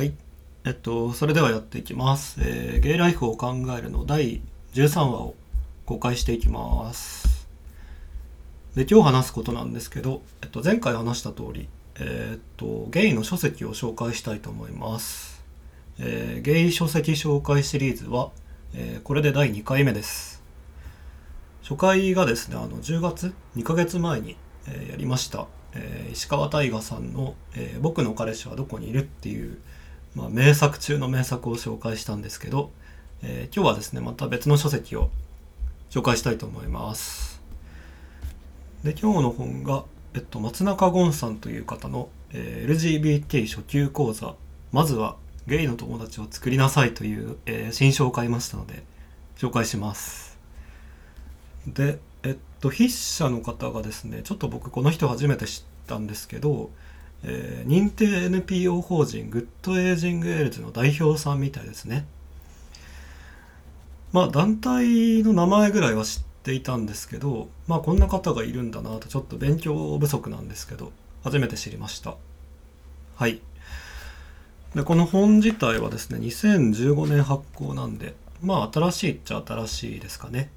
はい。えっと、それではやっていきます。えーゲイライフを考えるの第13話を公開していきます。で、今日話すことなんですけど、えっと、前回話した通り、えーっと、ゲイの書籍を紹介したいと思います。えーゲイ書籍紹介シリーズは、えーこれで第2回目です。初回がですね、あの、10月、2ヶ月前に、えーやりました。え石川大河さんの、え僕の彼氏はどこにいる?」っていう、まあ、名作中の名作を紹介したんですけど、えー今日はですねまた別の書籍を紹介したいと思います。で今日の本が、えっと、松中ゴンさんという方の、えー LGBT 初級講座まずはゲイの友達を作りなさいという、えー新書を買いましたので紹介します。でえっと筆者の方がですねちょっと僕この人初めて知ったんですけど、えー認定 NPO 法人グッドエイジングエールズの代表さんみたいですね。まあ団体の名前ぐらいは知っていたんですけどまあこんな方がいるんだなとちょっと勉強不足なんですけど初めて知りました。はい。でこの本自体はですね2015年発行なんでまあ新しいっちゃ新しいですかね。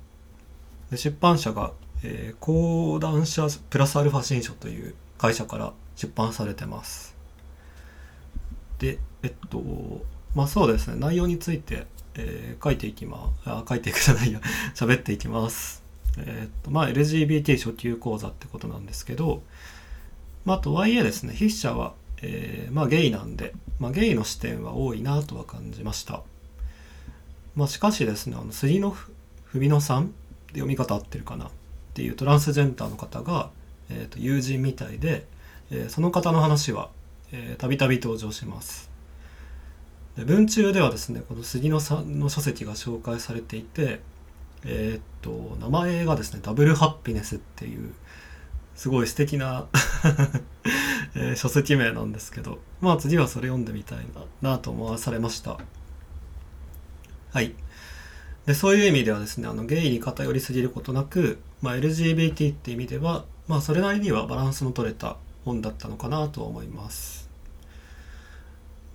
で出版社が、えー講談社プラスアルファ新書という会社から出版されてます。でえっとまあそうですね。内容について、えー書いていきまあ書いていくじゃないや喋っていきます。えーっとまあ LGBT 初級講座ってことなんですけどまあとはいえですね筆者は、えーまあゲイなんで、まあ、ゲイの視点は多いなとは感じました。まあしかしですねあの杉野文野さんで読み方合ってるかなっていうトランスジェンダーの方が、えー、と友人みたいで、えーその方の話はたびたび登場します。で文中ではですねこの杉野さんの書籍が紹介されていてえーっと名前がですねダブルハッピネスっていうすごい素敵な、えー書籍名なんですけどまあ次はそれ読んでみたいななと思わされました。はい。でそういう意味ではですねあのゲイに偏りすぎることなく、まあ、LGBT って意味では、まあ、それなりにはバランスの取れた本だったのかなと思います。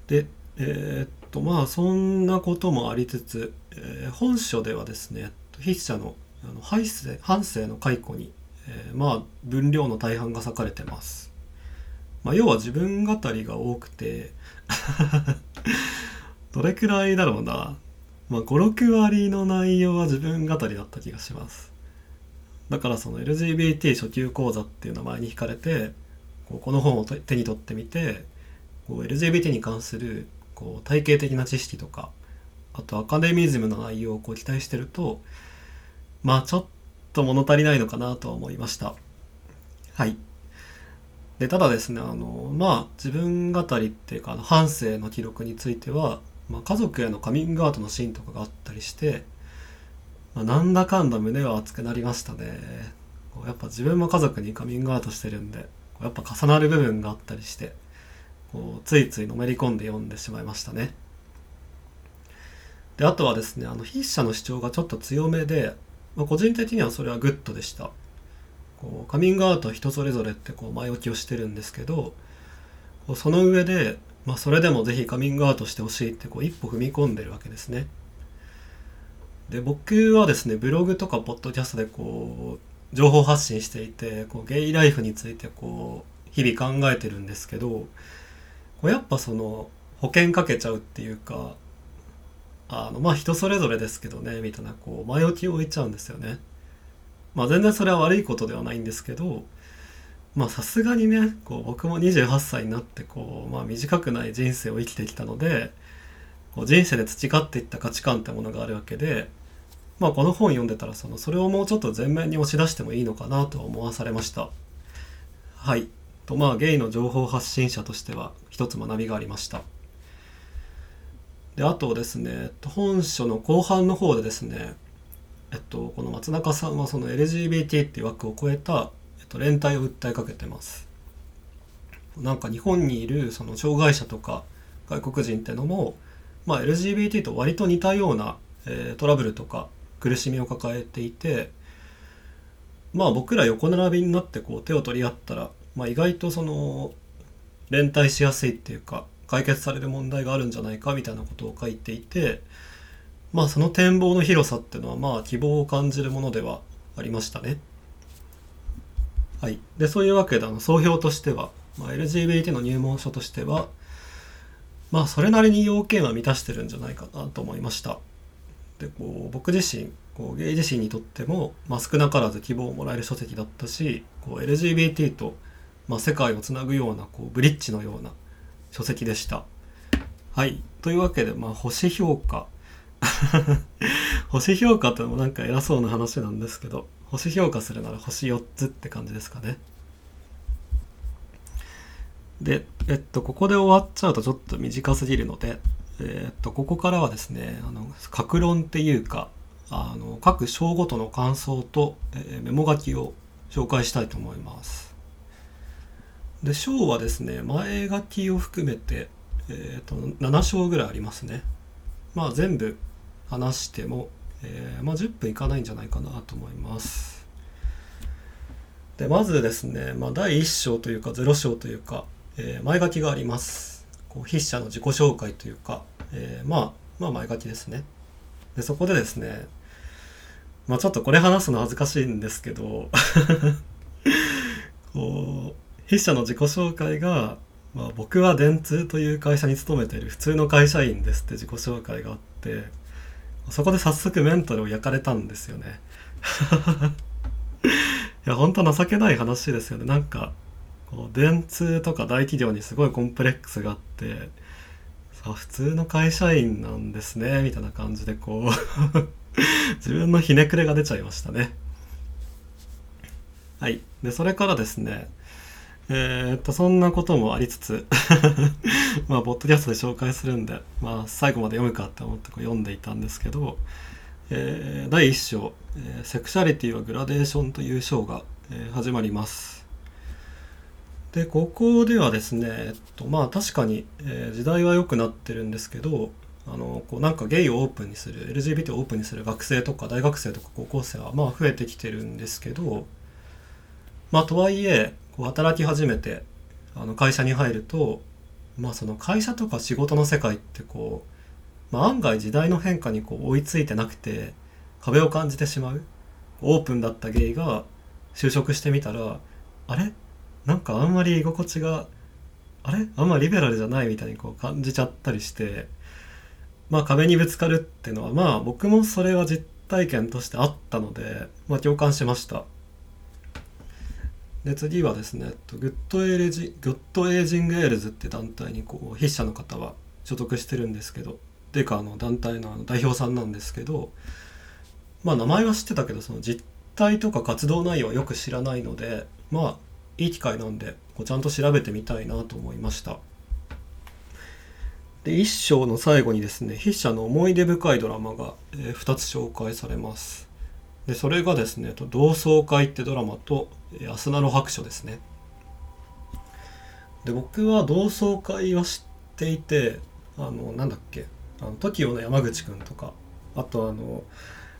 でえーっとまあそんなこともありつつ、えー本書ではですね筆者のあの半生半生の解雇に、えーまあ分量の大半が割かれてます、まあ、要は自分語りが多くて どれくらいだろうな。まあ、56割の内容は自分語りだった気がします。だからその LGBT 初級講座っていう名前に惹かれてこの本を手に取ってみてこう LGBT に関するこう体系的な知識とかあとアカデミズムの内容をこう期待してるとまあちょっと物足りないのかなとは思いました。はい。でただですねあのまあ自分語りっていうか半生の記録についてはまあ、家族へのカミングアウトのシーンとかがあったりして、まあ、なんだかんだ胸は熱くなりましたね。やっぱ自分も家族にカミングアウトしてるんでやっぱ重なる部分があったりしてこうついついのめり込んで読んでしまいましたねであとはですねあの筆者の主張がちょっと強めで、まあ、個人的にはそれはグッドでしたこうカミングアウトは人それぞれってこう前置きをしてるんですけどその上でまあ、それでもぜひカミングアウトしてほしいってこう一歩踏み込んでるわけですね。で僕はですねブログとかポッドキャストでこう情報発信していてこうゲイライフについてこう日々考えてるんですけどこうやっぱその保険かけちゃうっていうかあのまあ人それぞれですけどねみたいなこう前置きを置いちゃうんですよね。まあ全然それは悪いことではないんですけどまあさすがにねこう僕も28歳になってこう、まあ、短くない人生を生きてきたのでこう人生で培っていった価値観ってものがあるわけで、まあ、この本読んでたらそのそれをもうちょっと前面に押し出してもいいのかなと思わされました。はいとまあゲイの情報発信者としては一つ学びがありました。であとですね本書の後半の方でですねえっとこの松中さんはその LGBT っていう枠を超えたえっと連帯を訴えかけてますなんか日本にいるその障害者とか外国人ってのも、まあ、LGBT と割と似たような、えートラブルとか苦しみを抱えていてまあ僕ら横並びになってこう手を取り合ったら、まあ、意外とその連帯しやすいっていうか解決される問題があるんじゃないかみたいなことを書いていてまあその展望の広さっていうのはまあ希望を感じるものではありましたね。はい、でそういうわけであの総評としては、まあ、LGBT の入門書としてはまあそれなりに要件は満たしてるんじゃないかなと思いました。でこう僕自身こうゲイ自身にとっても、まあ、少なからず希望をもらえる書籍だったしこう LGBT と、まあ、世界をつなぐようなこうブリッジのような書籍でした。はい。というわけで、まあ、星評価。星評価ってもなんか偉そうな話なんですけど、星評価するなら星4つって感じですかね。で、えっと、ここで終わっちゃうとちょっと短すぎるので、えっと、ここからはですね、あの、格論っていうか、あの、各章ごとの感想と、えー、メモ書きを紹介したいと思います。で、章はですね、前書きを含めて、えっと、7章ぐらいありますね。まあ、全部話しても、えー、まあ、10分いかないんじゃないかなと思います。で、まずですね、まあ、第1章というか0章というか、えー、前書きがあります。こう筆者の自己紹介というか、えー、まあ、まあ前書きですね。で、そこでですね、まあちょっとこれ話すの恥ずかしいんですけど こう、筆者の自己紹介が、まあ、僕は電通という会社に勤めている普通の会社員ですって自己紹介があって、そこで早速メンタルを焼かれたんですよね。いや、ほんと情けない話ですよね。なんか、こう電通とか大企業にすごいコンプレックスがあってさ普通の会社員なんですねみたいな感じでこう 自分のひねくれが出ちゃいましたね。はい。でそれからですねえー、っとそんなこともありつつ まあボッドキャストで紹介するんでまあ最後まで読むかって思ってこう読んでいたんですけど、えー、第1章、えー、セクシャリティはグラデーション」という章が、え、始まります。でここではですね、えっと、まあ確かに、えー、時代は良くなってるんですけどあのこうなんかゲイをオープンにする LGBT をオープンにする学生とか大学生とか高校生はまあ増えてきてるんですけどまあとはいえこう働き始めてあの会社に入るとまあその会社とか仕事の世界ってこう、まあ、案外時代の変化にこう追いついてなくて壁を感じてしまうオープンだったゲイが就職してみたらあれ？なんかあんまり居心地があれ？あんまリベラルじゃないみたいにこう感じちゃったりしてまあ壁にぶつかるっていうのはまあ僕もそれは実体験としてあったのでまあ共感しました。で次はですねグッドエイジグッドエイジングエールズって団体にこう筆者の方は所属してるんですけどっていうかあの団体の代表さんなんですけどまあ名前は知ってたけどその実態とか活動内容はよく知らないのでまあいい機会なんでこうちゃんと調べてみたいなと思いました。で一章の最後にですね筆者の思い出深いドラマが、えー、2つ紹介されます。でそれがですね「同窓会」ってドラマと「アスナロ白書」ですね。で僕は同窓会は知っていてあのなんだっけあの TOKIO の山口くんとかあとあの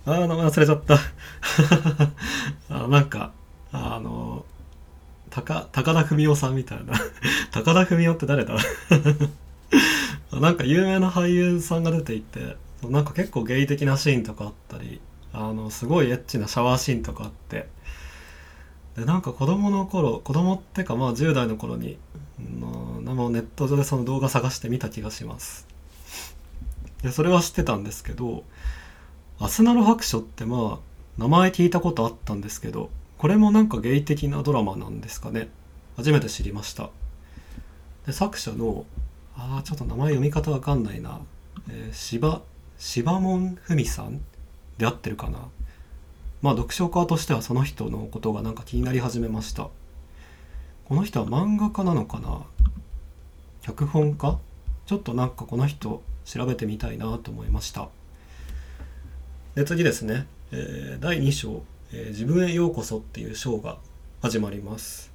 あ名前忘れちゃった。あなんかあの高高田文夫さんみたいな。高田文夫って誰だ？なんか有名な俳優さんが出ていてなんか結構ゲイ的なシーンとかあったりあのすごいエッチなシャワーシーンとかあって。でなんか子供の頃子供ってかまあ10代の頃にのネット上でその動画探して見た気がします。でそれは知ってたんですけど「アスナロ白書」ってまあ名前聞いたことあったんですけどこれもなんかゲイ的なドラマなんですかね。初めて知りました。で作者のあちょっと名前読み方わかんないな、えー、芝芝門文さんで合ってるかな。まあ読書家としてはその人のことがなんか気になり始めました。この人は漫画家なのかな。脚本家？ちょっとなんかこの人調べてみたいなと思いました。で次ですね、えー、第2章。えー、自分へようこそっていう章が始まります。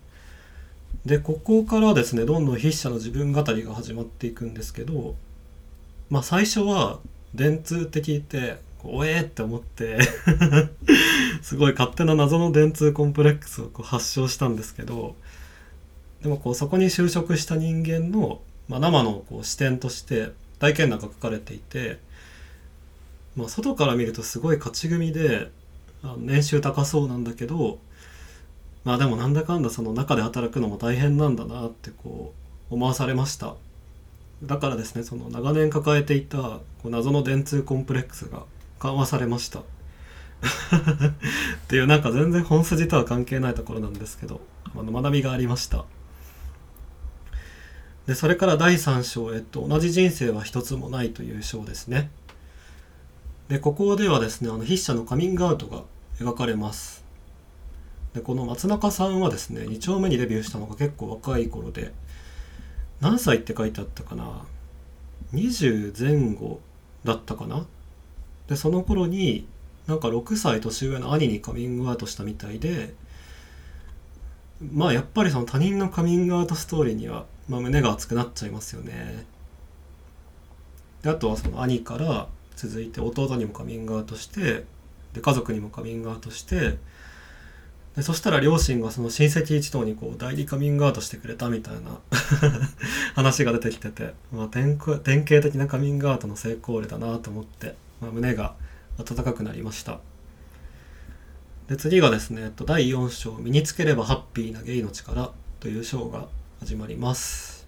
で、ここからですね、どんどん筆者の自分語りが始まっていくんですけど、まあ最初は電通って聞いて、おえーって思って すごい勝手な謎の電通コンプレックスをこう発症したんですけど、でもこうそこに就職した人間のまあ、生のこう視点として体験談が書かれていて、まあ、外から見るとすごい勝ち組で年収高そうなんだけどまあでもなんだかんだその中で働くのも大変なんだなってこう思わされました。だからですねその長年抱えていたこう謎の電通コンプレックスが緩和されました。っていうなんか全然本筋とは関係ないところなんですけどあの学びがありました。でそれから第3章、えっと、同じ人生は一つもないという章ですね。でここではですねあの筆者のカミングアウトが描かれます。でこの松中さんはですね2丁目にデビューしたのが結構若い頃で何歳って書いてあったかな？20前後だったかな？でその頃になんか6歳年上の兄にカミングアウトしたみたいでまあやっぱりその他人のカミングアウトストーリーには、まあ、胸が熱くなっちゃいますよね。であとはその兄から続いて弟にもカミングアウトしてで家族にもカミングアウトしてでそしたら両親がその親戚一同にこう代理カミングアウトしてくれたみたいな 話が出てきてて、まあ、典型的なカミングアウトの成功例だなと思って、まあ、胸が温かくなりました。で次がですね、えっと、第4章「身につければハッピーなゲイの力」という章が始まります。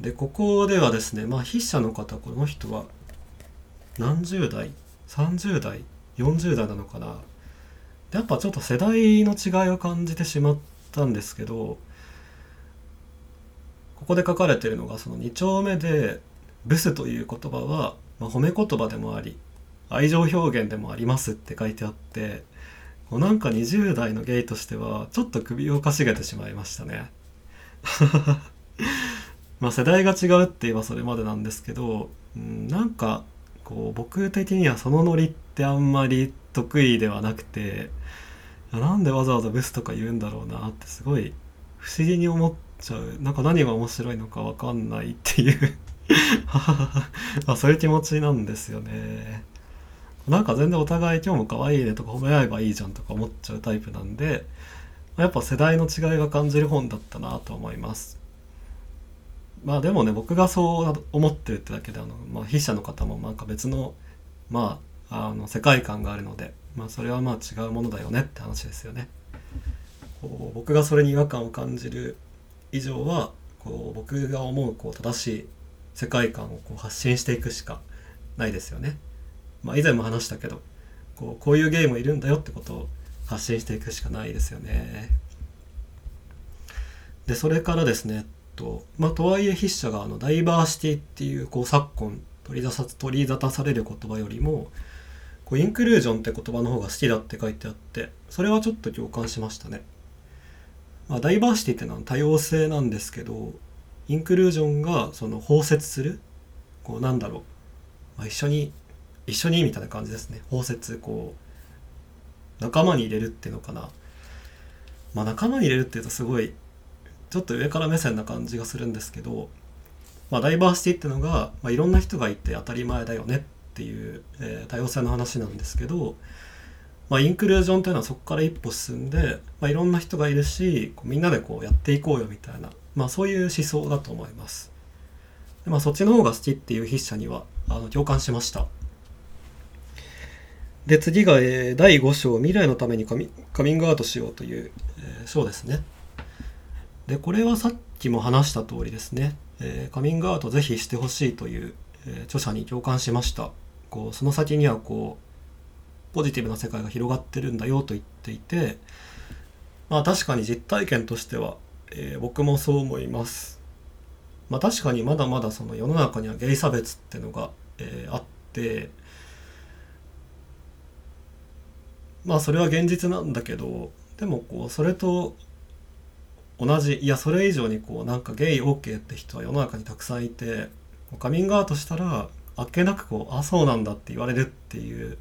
でここではですねまあ筆者の方この人は何十代？30代40代なのかな。やっぱちょっと世代の違いを感じてしまったんですけどここで書かれてるのがその2丁目で「ブス」という言葉は、まあ、褒め言葉でもあり愛情表現でもありますって書いてあってもうなんか20代のゲイとしてはちょっと首をかしげてしまいましたね。まあ世代が違うって言えばそれまでなんですけど、うん、なんかこう僕的にはそのノリってあんまり得意ではなくてなんでわざわざブスとか言うんだろうなってすごい不思議に思っちゃう。なんか何が面白いのか分かんないっていう。あそういう気持ちなんですよね。なんか全然お互い今日も可愛いねとか褒め合えばいいじゃんとか思っちゃうタイプなんでやっぱ世代の違いが感じる本だったなと思います。まあでもね僕がそう思ってるってだけであの、まあ、筆者の方もなんか別のまああの世界観があるので、まあ、それはまあ違うものだよねって話ですよね。こう僕がそれに違和感を感じる以上はこう僕が思うこう正しい世界観をこう発信していくしかないですよね。まあ、以前も話したけどこうこういうゲームいるんだよってことを発信していくしかないですよね。でそれからですねとまあ、とはいえ筆者があのダイバーシティっていうこう昨今取り出さ取り沙汰される言葉よりもこうインクルージョンって言葉の方が好きだって書いてあってそれはちょっと共感しましたね。まあ、ダイバーシティってのは多様性なんですけどインクルージョンがその包摂するこうなんだろう、まあ、一緒に一緒にみたいな感じですね。包摂こう仲間に入れるっていうのかな。まあ仲間に入れるっていうとすごいちょっと上から目線な感じがするんですけど、まあ、ダイバーシティってのが、まあ、いろんな人がいて当たり前だよねっっていう、えー、多様性の話なんですけど、まあ、インクルージョンというのはそこから一歩進んで、まあ、いろんな人がいるしみんなでこうやっていこうよみたいな、まあ、そういう思想だと思います。でまあ、そっちの方が好きっていう筆者にはあの共感しました。で次が、えー、第5章「未来のためにカミカミングアウトしよう」という、えー、章ですね。でこれはさっきも話した通りですね、えー、カミングアウトぜひしてほしいという、えー、著者に共感しました。こうその先にはこうポジティブな世界が広がってるんだよと言っていてまあ確かに実体験としては、えー、僕もそう思います。まあ確かにまだまだその世の中にはゲイ差別っていうのが、えー、あってまあそれは現実なんだけどでもこうそれと同じいやそれ以上にこうなんかゲイ OK って人は世の中にたくさんいてカミングアウトしたらあっけなくこうあそうなんだって言われるっていう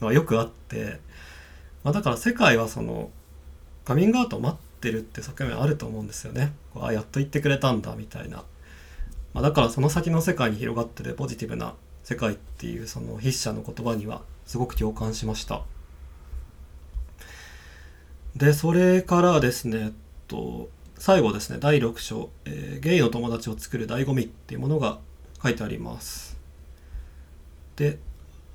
のはよくあって、まあ、だから世界はそのカミングアウトを待ってるって側面あると思うんですよね。こうあやっと言ってくれたんだみたいな。まあ、だからその先の世界に広がってるポジティブな世界っていうその筆者の言葉にはすごく共感しました。でそれからですね、と、最後ですね第6章、えー、ゲイの友達を作る醍醐味っていうものが書いてありますで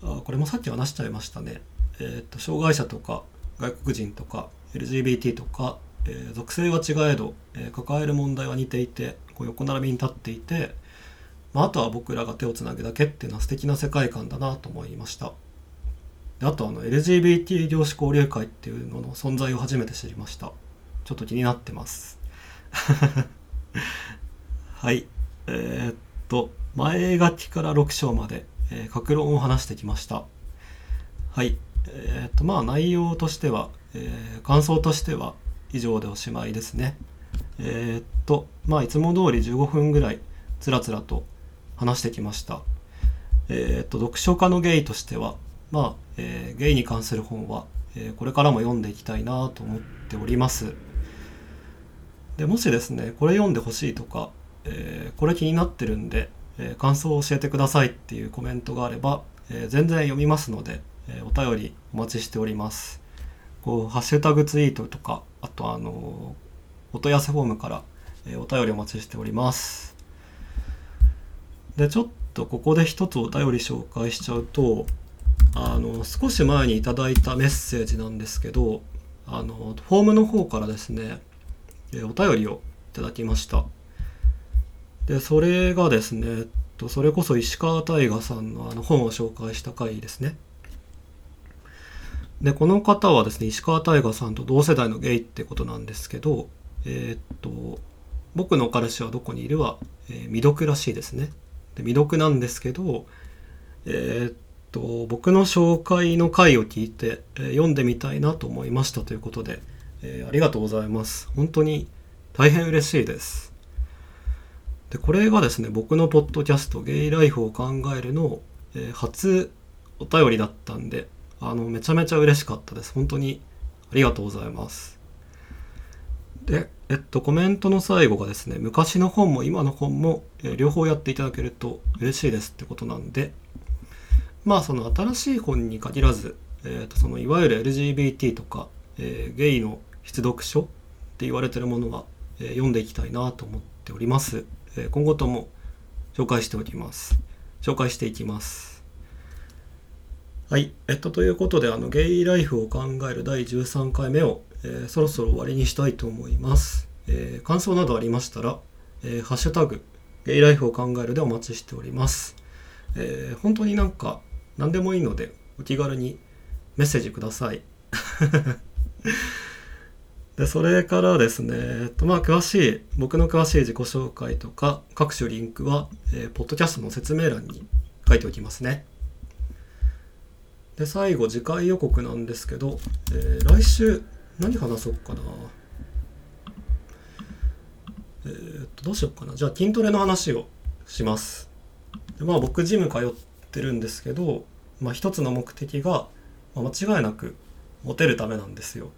あこれもさっき話しちゃいましたね。えー、と障害者とか外国人とか LGBT とか、えー、属性は違えど、えー、抱える問題は似ていてこう横並びに立っていて、まあ、あとは僕らが手をつなぐだけっていうのは素敵な世界観だなと思いました。であとあの LGBT 業種交流会っていうのの存在を初めて知りました。ちょっと気になってます。はい。えー、っと前書きから6章まで、えー、格論を話してきましたはいえー、っとまあ内容としては、えー、感想としては以上でおしまいですね。えー、っとまあいつも通り15分ぐらいつらつらと話してきました。えっと読書家のゲイとしてはまあ、えゲイに関する本は、えこれからも読んでいきたいなと思っております。でもしですねこれ読んでほしいとか、えこれ気になってるんで、え感想を教えてくださいっていうコメントがあれば、え全然読みますので、えお便りお待ちしております。こうハッシュタグツイートとかあとあのお問い合わせフォームから、えお便りお待ちしております。でちょっとここで一つお便り紹介しちゃうとあの少し前にいただいたメッセージなんですけどあのフォームの方からですね、えお便りをいただきました。でそれがですねとそれこそ石川大河さんのあの本を紹介した回ですね。で、この方はですね、石川大河さんと同世代のゲイってことなんですけど、えー、っと、僕の彼氏はどこにいるは、えー、未読らしいですね。で未読なんですけど、えー、っと、僕の紹介の回を聞いて、えー、読んでみたいなと思いましたということで、えー、ありがとうございます。本当に大変嬉しいです。で、これがですね、僕のポッドキャスト、ゲイライフを考えるの、えー、初お便りだったんで、あのめちゃめちゃ嬉しかったです。本当にありがとうございます。でえっとコメントの最後がですね昔の本も今の本も、えー、両方やっていただけると嬉しいですってことなんでまあその新しい本に限らず、えー、とそのいわゆる LGBT とか、えー、ゲイの必読書って言われてるものは、えー、読んでいきたいなと思っております、今後とも紹介しておきます紹介していきますはい。えっと、ということで、あの、ゲイライフを考える第13回目を、えー、そろそろ終わりにしたいと思います。えー、感想などありましたら、えー、ハッシュタグ、ゲイライフを考えるでお待ちしております。え本当になんか、何でもいいので、お気軽にメッセージください。で、それからですね、えっと、まあ、詳しい、僕の詳しい自己紹介とか、各種リンクは、えー、ポッドキャストの説明欄に書いておきますね。で最後次回予告なんですけど、えー、来週何話そうかな。えー、っとどうしようかな。じゃあ筋トレの話をします。でまあ僕ジム通ってるんですけど、まあ、一つの目的が、まあ、間違いなくモテるためなんですよ。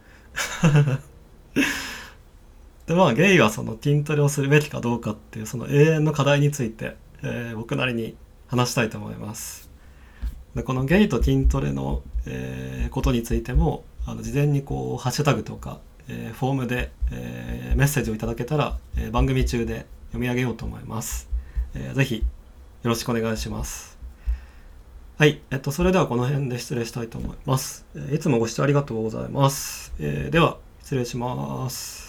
でまあゲイはその筋トレをするべきかどうかっていうその永遠の課題について、えー、僕なりに話したいと思います。でこのゲイと筋トレの、えー、ことについてもあの事前にこうハッシュタグとか、えー、フォームで、えー、メッセージをいただけたら、えー、番組中で読み上げようと思います、えー、ぜひよろしくお願いします。はい、えっと、それではこの辺で失礼したいと思います、えー、いつもご視聴ありがとうございます、えー、では失礼します。